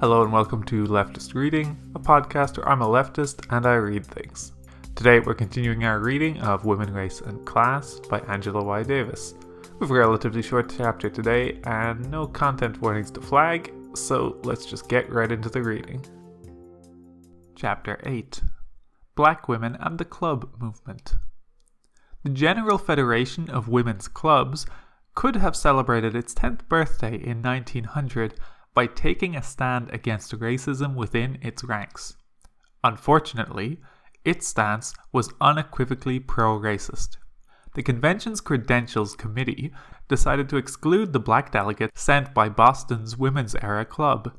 Hello and welcome to Leftist Reading, a podcast where I'm a leftist and I read things. Today we're continuing our reading of Women, Race and Class by Angela Y. Davis. We've a relatively short chapter today and no content warnings to flag, so let's just get right into the reading. Chapter 8 Black Women and the Club Movement. The General Federation of Women's Clubs could have celebrated its 10th birthday in 1900 by taking a stand against racism within its ranks. Unfortunately, its stance was unequivocally pro racist. The convention's Credentials Committee decided to exclude the black delegates sent by Boston's Women's Era Club.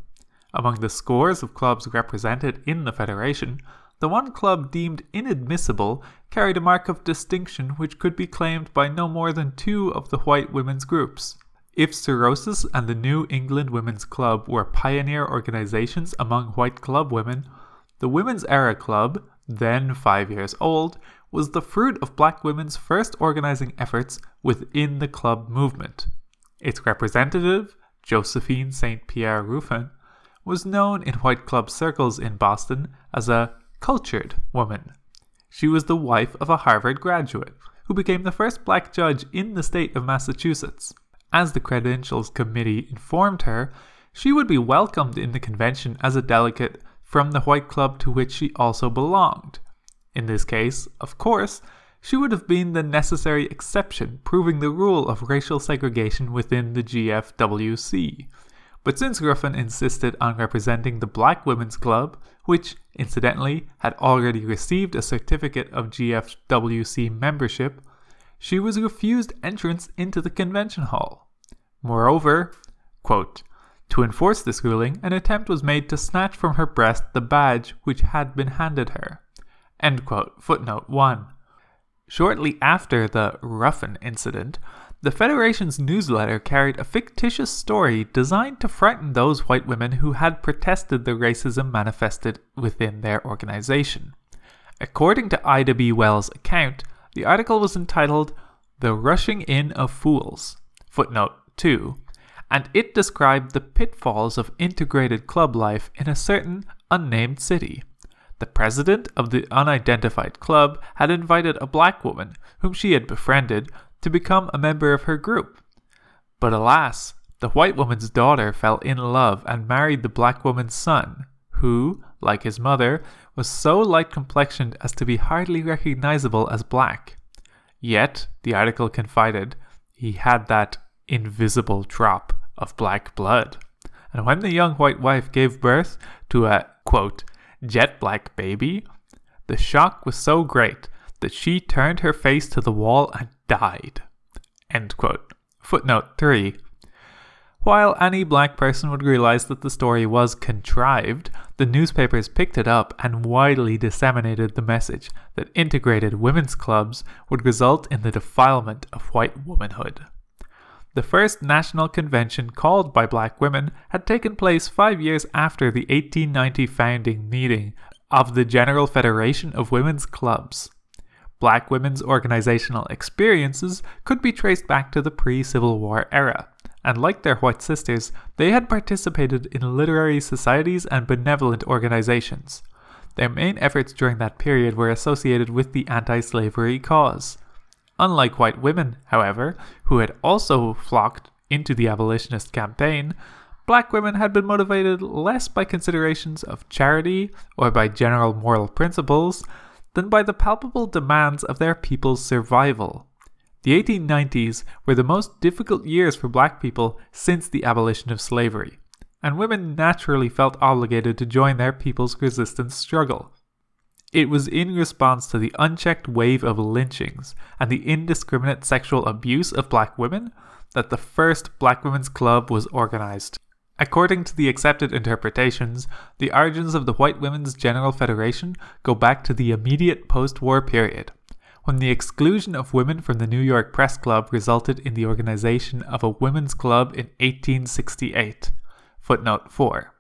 Among the scores of clubs represented in the Federation, the one club deemed inadmissible carried a mark of distinction which could be claimed by no more than two of the white women's groups. If Sorosis and the New England Women's Club were pioneer organizations among white club women, the Women's Era Club, then five years old, was the fruit of black women's first organizing efforts within the club movement. Its representative, Josephine St. Pierre Ruffin, was known in white club circles in Boston as a cultured woman. She was the wife of a Harvard graduate who became the first black judge in the state of Massachusetts. As the Credentials Committee informed her, she would be welcomed in the convention as a delegate from the white club to which she also belonged. In this case, of course, she would have been the necessary exception proving the rule of racial segregation within the GFWC. But since Ruffin insisted on representing the Black Women's Club, which, incidentally, had already received a certificate of GFWC membership, she was refused entrance into the convention hall. Moreover, quote, to enforce this ruling, an attempt was made to snatch from her breast the badge which had been handed her. Footnote 1. Shortly after the Ruffin incident, the Federation's newsletter carried a fictitious story designed to frighten those white women who had protested the racism manifested within their organization. According to Ida B. Wells' account, the article was entitled The Rushing In of Fools. Footnote 2, and it described the pitfalls of integrated club life in a certain unnamed city. The president of the unidentified club had invited a black woman, whom she had befriended, to become a member of her group. But alas, the white woman's daughter fell in love and married the black woman's son, who, like his mother, was so light complexioned as to be hardly recognizable as black. Yet, the article confided, he had that invisible drop of black blood. And when the young white wife gave birth to a, quote, jet black baby, the shock was so great that she turned her face to the wall and died. End quote. Footnote 3. While any black person would realize that the story was contrived, the newspapers picked it up and widely disseminated the message that integrated women's clubs would result in the defilement of white womanhood. The first national convention called by black women had taken place five years after the 1890 founding meeting of the General Federation of Women's Clubs. Black women's organizational experiences could be traced back to the pre Civil War era, and like their white sisters, they had participated in literary societies and benevolent organizations. Their main efforts during that period were associated with the anti slavery cause. Unlike white women, however, who had also flocked into the abolitionist campaign, black women had been motivated less by considerations of charity or by general moral principles than by the palpable demands of their people's survival. The 1890s were the most difficult years for black people since the abolition of slavery, and women naturally felt obligated to join their people's resistance struggle. It was in response to the unchecked wave of lynchings and the indiscriminate sexual abuse of black women that the first Black Women's Club was organized. According to the accepted interpretations, the origins of the White Women's General Federation go back to the immediate post war period, when the exclusion of women from the New York Press Club resulted in the organization of a women's club in 1868. Footnote 4.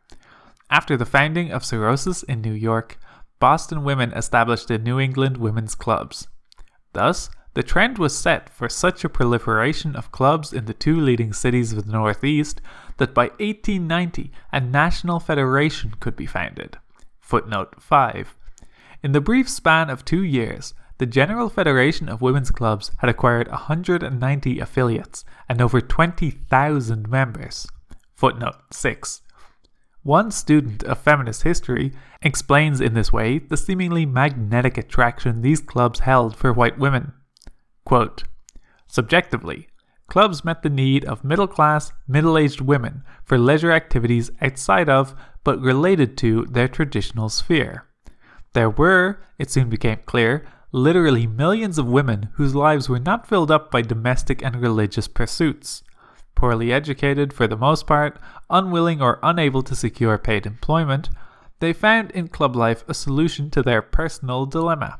After the founding of Sorosis in New York, Boston women established the New England Women's Clubs. Thus, the trend was set for such a proliferation of clubs in the two leading cities of the Northeast that by 1890 a national federation could be founded. Footnote 5. In the brief span of two years, the General Federation of Women's Clubs had acquired 190 affiliates and over 20,000 members. Footnote 6. One student of feminist history explains in this way the seemingly magnetic attraction these clubs held for white women. Quote, Subjectively, clubs met the need of middle class, middle aged women for leisure activities outside of, but related to, their traditional sphere. There were, it soon became clear, literally millions of women whose lives were not filled up by domestic and religious pursuits. Poorly educated for the most part, unwilling or unable to secure paid employment, they found in club life a solution to their personal dilemma.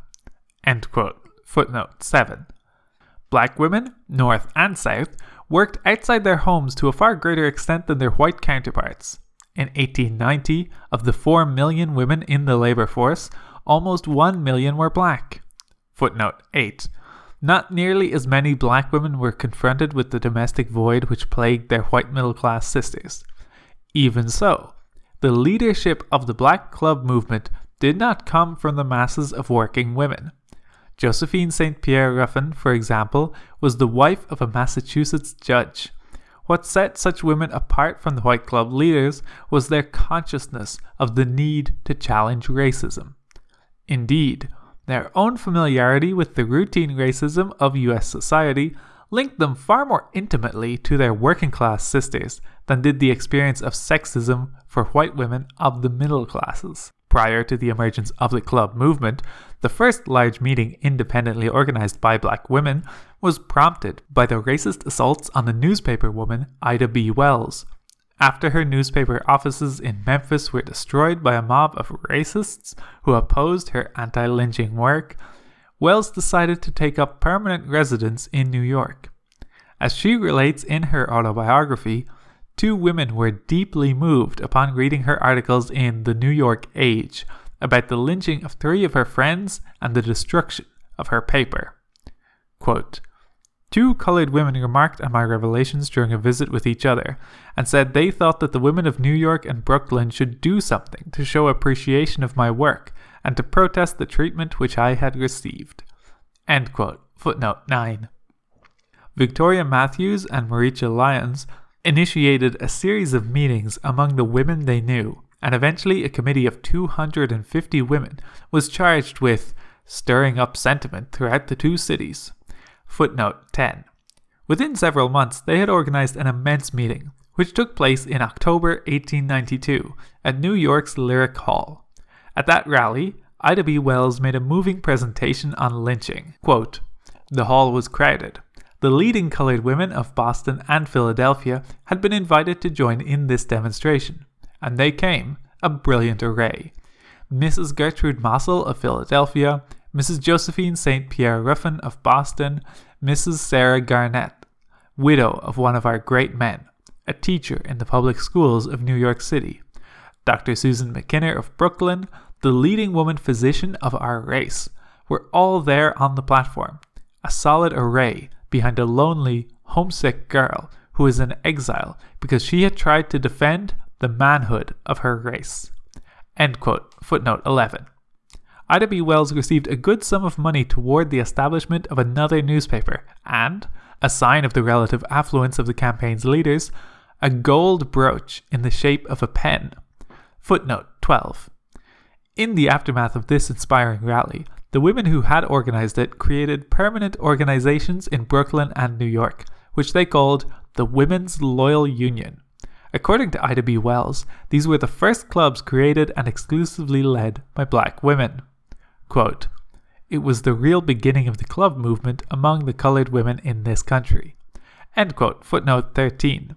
Footnote 7. Black women, North and South, worked outside their homes to a far greater extent than their white counterparts. In 1890, of the 4 million women in the labour force, almost 1 million were black. Footnote 8. Not nearly as many black women were confronted with the domestic void which plagued their white middle class sisters. Even so, the leadership of the black club movement did not come from the masses of working women. Josephine St. Pierre Ruffin, for example, was the wife of a Massachusetts judge. What set such women apart from the white club leaders was their consciousness of the need to challenge racism. Indeed, their own familiarity with the routine racism of US society linked them far more intimately to their working class sisters than did the experience of sexism for white women of the middle classes. Prior to the emergence of the club movement, the first large meeting independently organized by black women was prompted by the racist assaults on the newspaper woman Ida B. Wells, after her newspaper offices in Memphis were destroyed by a mob of racists who opposed her anti lynching work, Wells decided to take up permanent residence in New York. As she relates in her autobiography, two women were deeply moved upon reading her articles in the New York Age about the lynching of three of her friends and the destruction of her paper. Quote, Two colored women remarked on my revelations during a visit with each other and said they thought that the women of New York and Brooklyn should do something to show appreciation of my work and to protest the treatment which I had received. Footnote 9. Victoria Matthews and Maritcha Lyons initiated a series of meetings among the women they knew, and eventually a committee of 250 women was charged with stirring up sentiment throughout the two cities. Footnote 10. Within several months, they had organized an immense meeting, which took place in October 1892 at New York's Lyric Hall. At that rally, Ida B. Wells made a moving presentation on lynching. Quote, the hall was crowded. The leading colored women of Boston and Philadelphia had been invited to join in this demonstration, and they came, a brilliant array. Mrs. Gertrude Mossell of Philadelphia, Mrs. Josephine St. Pierre Ruffin of Boston, Mrs. Sarah Garnett, widow of one of our great men, a teacher in the public schools of New York City, Dr. Susan McKinney of Brooklyn, the leading woman physician of our race, were all there on the platform, a solid array behind a lonely, homesick girl who is in exile because she had tried to defend the manhood of her race. End quote. Footnote 11. Ida B. Wells received a good sum of money toward the establishment of another newspaper, and, a sign of the relative affluence of the campaign's leaders, a gold brooch in the shape of a pen. Footnote 12. In the aftermath of this inspiring rally, the women who had organized it created permanent organizations in Brooklyn and New York, which they called the Women's Loyal Union. According to Ida B. Wells, these were the first clubs created and exclusively led by black women. Quote, it was the real beginning of the club movement among the colored women in this country. End quote. Footnote 13.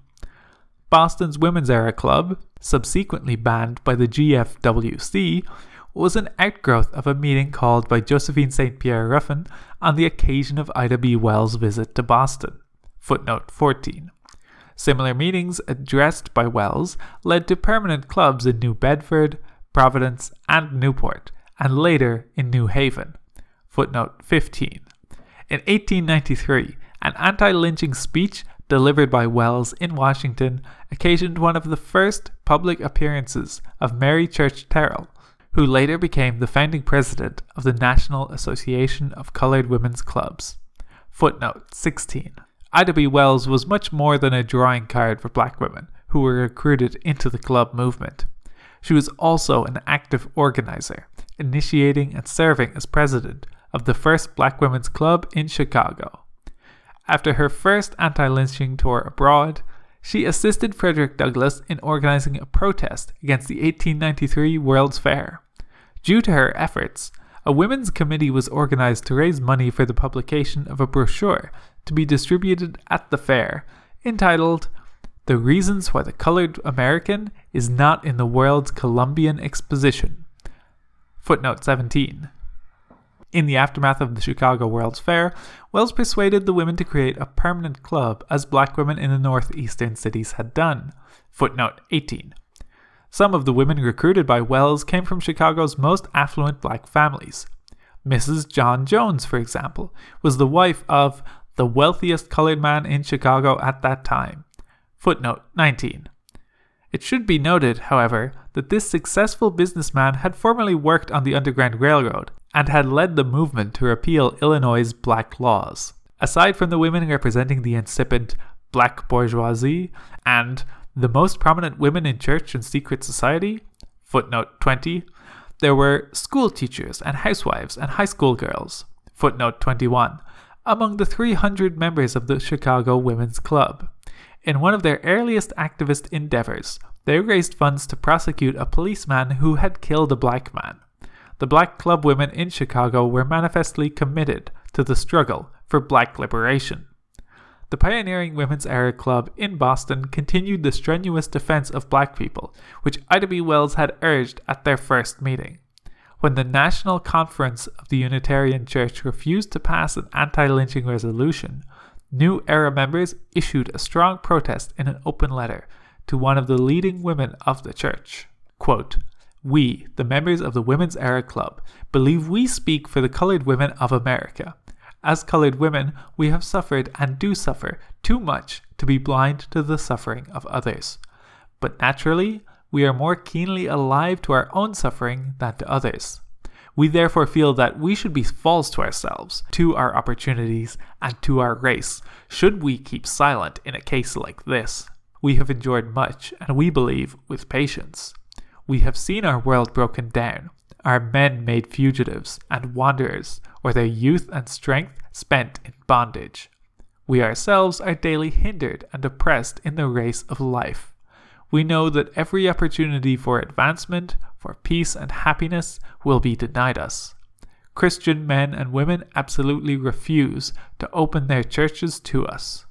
Boston's Women's Era Club, subsequently banned by the GFWC, was an outgrowth of a meeting called by Josephine St. Pierre Ruffin on the occasion of Ida B. Wells' visit to Boston. Footnote 14. Similar meetings addressed by Wells led to permanent clubs in New Bedford, Providence, and Newport, and later in New Haven. Footnote 15. In 1893, an anti lynching speech delivered by Wells in Washington occasioned one of the first public appearances of Mary Church Terrell, who later became the founding president of the National Association of Colored Women's Clubs. Footnote 16. Ida B. Wells was much more than a drawing card for black women who were recruited into the club movement. She was also an active organizer, initiating and serving as president of the first black women's club in Chicago. After her first anti lynching tour abroad, she assisted Frederick Douglass in organizing a protest against the 1893 World's Fair. Due to her efforts, a women's committee was organized to raise money for the publication of a brochure to be distributed at the fair entitled The Reasons Why the Colored American is Not in the World's Columbian Exposition. Footnote 17. In the aftermath of the Chicago World's Fair, Wells persuaded the women to create a permanent club, as black women in the northeastern cities had done. Footnote 18. Some of the women recruited by Wells came from Chicago's most affluent black families. Mrs. John Jones, for example, was the wife of the wealthiest colored man in Chicago at that time. Footnote 19. It should be noted, however, that this successful businessman had formerly worked on the Underground Railroad and had led the movement to repeal Illinois' black laws. Aside from the women representing the incipient black bourgeoisie and the most prominent women in church and secret society, footnote 20, there were school teachers and housewives and high school girls, footnote 21, among the 300 members of the Chicago Women's Club. In one of their earliest activist endeavors, they raised funds to prosecute a policeman who had killed a black man. The black club women in Chicago were manifestly committed to the struggle for black liberation. The pioneering Women's Era Club in Boston continued the strenuous defense of black people, which Ida B. Wells had urged at their first meeting. When the National Conference of the Unitarian Church refused to pass an anti lynching resolution, New Era members issued a strong protest in an open letter to one of the leading women of the church. Quote, we, the members of the Women's Era Club, believe we speak for the colored women of America. As colored women, we have suffered and do suffer too much to be blind to the suffering of others. But naturally, we are more keenly alive to our own suffering than to others. We therefore feel that we should be false to ourselves, to our opportunities, and to our race, should we keep silent in a case like this. We have endured much, and we believe with patience. We have seen our world broken down, our men made fugitives and wanderers, or their youth and strength spent in bondage. We ourselves are daily hindered and oppressed in the race of life. We know that every opportunity for advancement, for peace and happiness will be denied us. Christian men and women absolutely refuse to open their churches to us.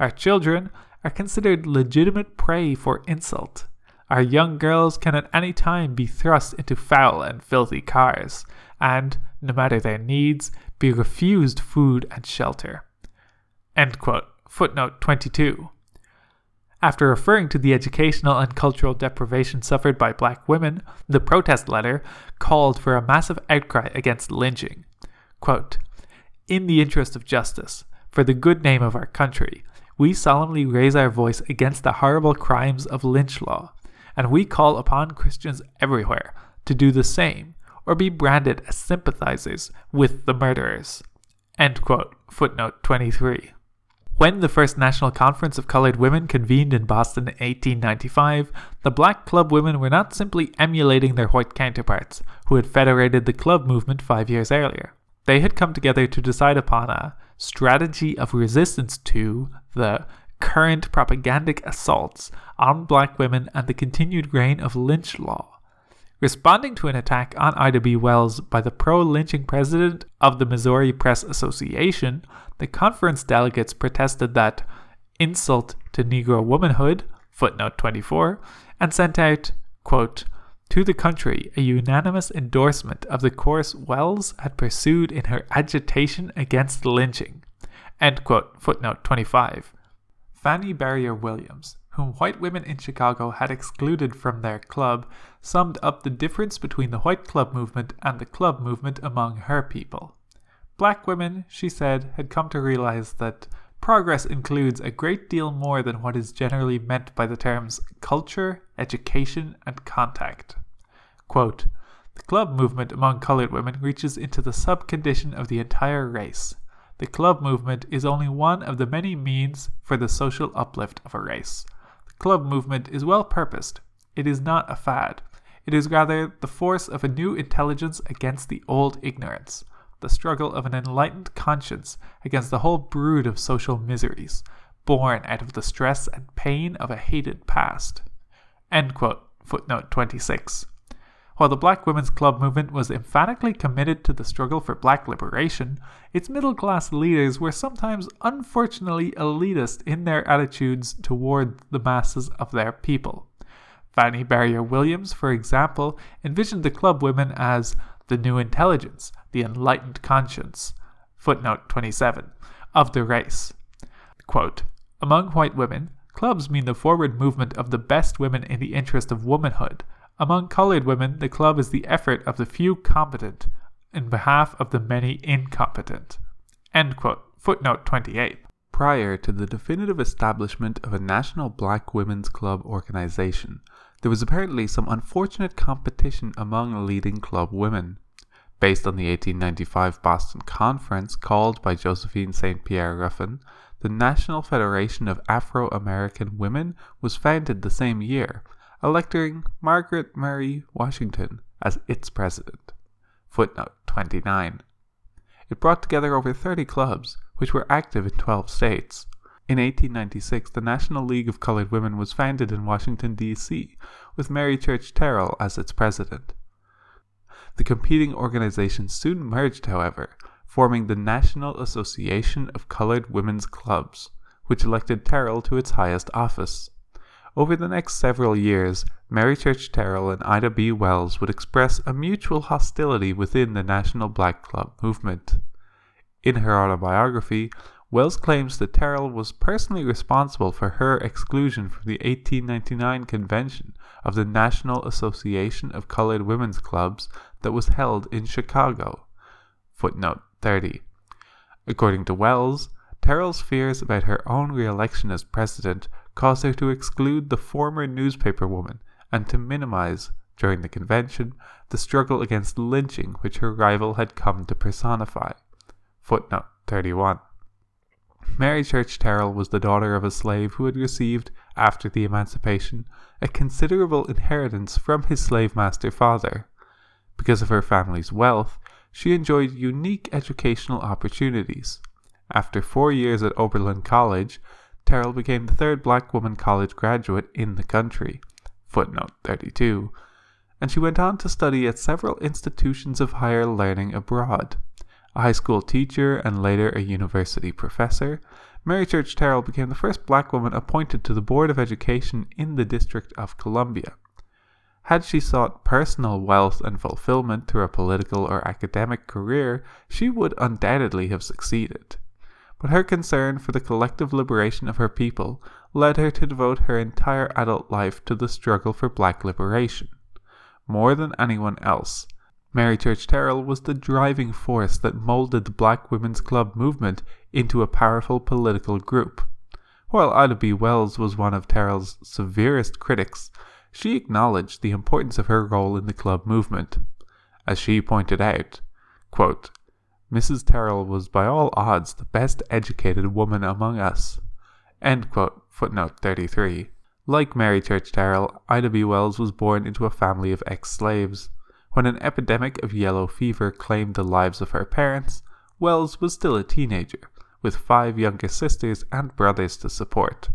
Our children are considered legitimate prey for insult. Our young girls can at any time be thrust into foul and filthy cars, and, no matter their needs, be refused food and shelter. Footnote 22. After referring to the educational and cultural deprivation suffered by black women, the protest letter called for a massive outcry against lynching. Quote, In the interest of justice, for the good name of our country, we solemnly raise our voice against the horrible crimes of lynch law, and we call upon Christians everywhere to do the same or be branded as sympathizers with the murderers. Footnote 23. When the first National Conference of Colored Women convened in Boston in 1895, the black club women were not simply emulating their white counterparts, who had federated the club movement five years earlier. They had come together to decide upon a strategy of resistance to the current propagandic assaults on black women and the continued reign of lynch law. Responding to an attack on Ida B. Wells by the pro lynching president of the Missouri Press Association, the conference delegates protested that insult to Negro womanhood, footnote 24, and sent out, quote, to the country a unanimous endorsement of the course Wells had pursued in her agitation against lynching. Quote, footnote 25. Fanny Barrier Williams, whom white women in Chicago had excluded from their club, summed up the difference between the white club movement and the club movement among her people. Black women, she said, had come to realize that progress includes a great deal more than what is generally meant by the terms culture, education, and contact. Quote, the club movement among colored women reaches into the subcondition of the entire race. The club movement is only one of the many means for the social uplift of a race. The club movement is well purposed. It is not a fad. It is rather the force of a new intelligence against the old ignorance, the struggle of an enlightened conscience against the whole brood of social miseries, born out of the stress and pain of a hated past. Footnote 26. While the Black Women's Club movement was emphatically committed to the struggle for black liberation, its middle class leaders were sometimes unfortunately elitist in their attitudes toward the masses of their people. Fanny Barrier Williams, for example, envisioned the club women as the new intelligence, the enlightened conscience, footnote 27, of the race. Quote, Among white women, clubs mean the forward movement of the best women in the interest of womanhood among colored women, the club is the effort of the few competent in behalf of the many incompetent. Footnote 28. Prior to the definitive establishment of a national black women's club organization, there was apparently some unfortunate competition among leading club women. Based on the 1895 Boston Conference called by Josephine St. Pierre Ruffin, the National Federation of Afro American Women was founded the same year electing Margaret Murray Washington as its president. Footnote 29. It brought together over 30 clubs, which were active in 12 states. In 1896, the National League of Colored Women was founded in Washington, D.C., with Mary Church Terrell as its president. The competing organizations soon merged, however, forming the National Association of Colored Women's Clubs, which elected Terrell to its highest office. Over the next several years, Mary Church Terrell and Ida B. Wells would express a mutual hostility within the National Black Club movement. In her autobiography, Wells claims that Terrell was personally responsible for her exclusion from the 1899 convention of the National Association of Colored Women's Clubs that was held in Chicago. Footnote 30. According to Wells, Terrell's fears about her own re election as president caused her to exclude the former newspaper woman and to minimize, during the convention, the struggle against lynching which her rival had come to personify. Footnote 31. Mary Church Terrell was the daughter of a slave who had received, after the emancipation, a considerable inheritance from his slave master father. Because of her family's wealth, she enjoyed unique educational opportunities. After four years at Oberlin College, Terrell became the third black woman college graduate in the country. Footnote 32. And she went on to study at several institutions of higher learning abroad. A high school teacher and later a university professor, Mary Church Terrell became the first black woman appointed to the Board of Education in the District of Columbia. Had she sought personal wealth and fulfillment through a political or academic career, she would undoubtedly have succeeded but her concern for the collective liberation of her people led her to devote her entire adult life to the struggle for black liberation. More than anyone else, Mary Church Terrell was the driving force that molded the Black Women's Club movement into a powerful political group. While Ida B. Wells was one of Terrell's severest critics, she acknowledged the importance of her role in the club movement. As she pointed out, quote, Mrs. Terrell was by all odds the best educated woman among us. Footnote 33. Like Mary Church Terrell, Ida B. Wells was born into a family of ex slaves. When an epidemic of yellow fever claimed the lives of her parents, Wells was still a teenager, with five younger sisters and brothers to support.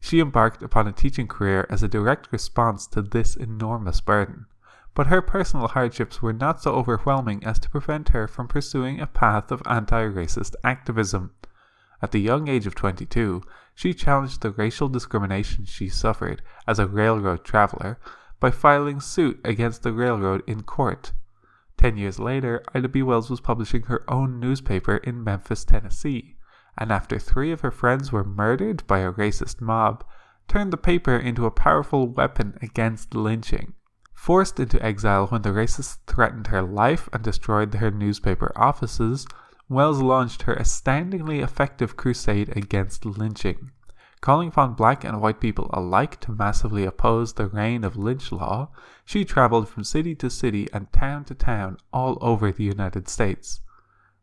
She embarked upon a teaching career as a direct response to this enormous burden but her personal hardships were not so overwhelming as to prevent her from pursuing a path of anti racist activism. At the young age of 22, she challenged the racial discrimination she suffered as a railroad traveler by filing suit against the railroad in court. Ten years later, Ida B. Wells was publishing her own newspaper in Memphis, Tennessee, and after three of her friends were murdered by a racist mob, turned the paper into a powerful weapon against lynching. Forced into exile when the racists threatened her life and destroyed her newspaper offices, Wells launched her astoundingly effective crusade against lynching. Calling upon black and white people alike to massively oppose the reign of lynch law, she traveled from city to city and town to town all over the United States.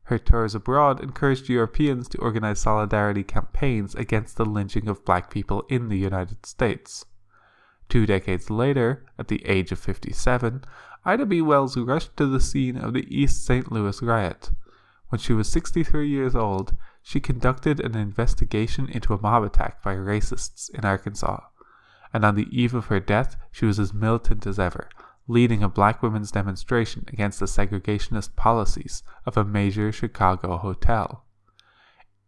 Her tours abroad encouraged Europeans to organize solidarity campaigns against the lynching of black people in the United States. Two decades later, at the age of 57, Ida B. Wells rushed to the scene of the East St. Louis riot. When she was 63 years old, she conducted an investigation into a mob attack by racists in Arkansas. And on the eve of her death, she was as militant as ever, leading a black women's demonstration against the segregationist policies of a major Chicago hotel.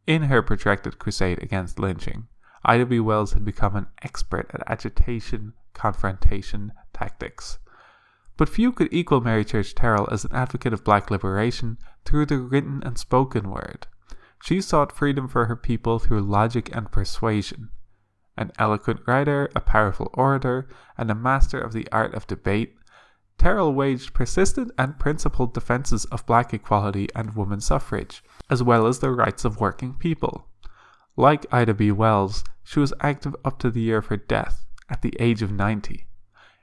In her protracted crusade against lynching, Ida B. Wells had become an expert at agitation confrontation tactics. But few could equal Mary Church Terrell as an advocate of black liberation through the written and spoken word. She sought freedom for her people through logic and persuasion. An eloquent writer, a powerful orator, and a master of the art of debate, Terrell waged persistent and principled defenses of black equality and woman suffrage, as well as the rights of working people. Like Ida B. Wells, she was active up to the year of her death, at the age of 90.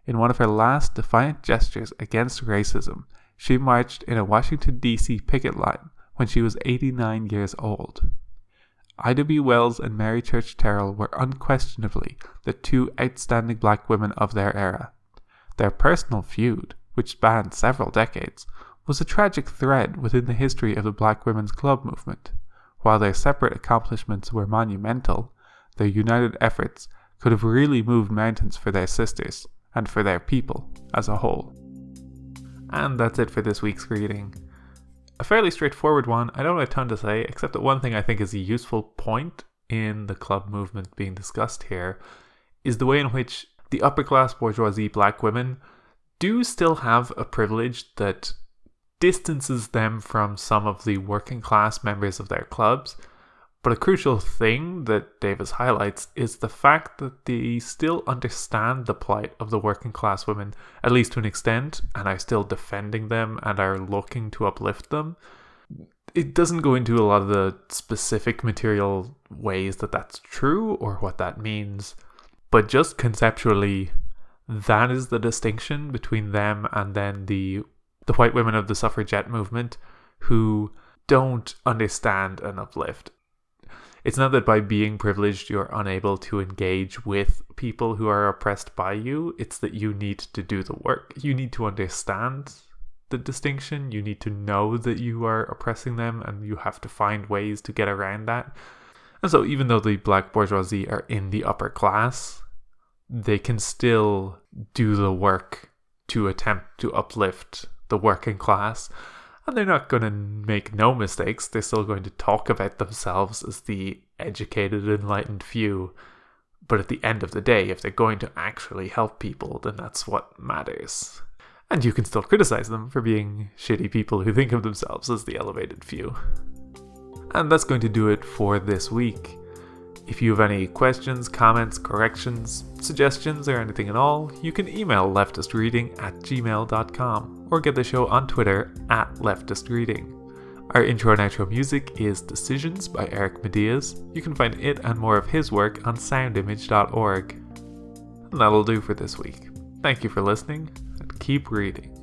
In one of her last defiant gestures against racism, she marched in a Washington, D.C. picket line when she was 89 years old. Ida B. Wells and Mary Church Terrell were unquestionably the two outstanding black women of their era. Their personal feud, which spanned several decades, was a tragic thread within the history of the Black Women's Club movement. While their separate accomplishments were monumental, their united efforts could have really moved mountains for their sisters and for their people as a whole. And that's it for this week's reading. A fairly straightforward one. I don't have a ton to say, except that one thing I think is a useful point in the club movement being discussed here is the way in which the upper class bourgeoisie black women do still have a privilege that distances them from some of the working class members of their clubs but a crucial thing that Davis highlights is the fact that they still understand the plight of the working class women, at least to an extent, and are still defending them and are looking to uplift them. It doesn't go into a lot of the specific material ways that that's true or what that means, but just conceptually, that is the distinction between them and then the the white women of the suffragette movement who don't understand an uplift it's not that by being privileged you're unable to engage with people who are oppressed by you. It's that you need to do the work. You need to understand the distinction. You need to know that you are oppressing them and you have to find ways to get around that. And so, even though the black bourgeoisie are in the upper class, they can still do the work to attempt to uplift the working class and they're not going to make no mistakes. They're still going to talk about themselves as the educated, enlightened few. But at the end of the day, if they're going to actually help people, then that's what matters. And you can still criticize them for being shitty people who think of themselves as the elevated few. And that's going to do it for this week. If you have any questions, comments, corrections, suggestions, or anything at all, you can email leftistreading at gmail.com or get the show on Twitter at leftistreading. Our intro and outro music is Decisions by Eric Matyas. You can find it and more of his work on soundimage.org. And that'll do for this week. Thank you for listening, and keep reading.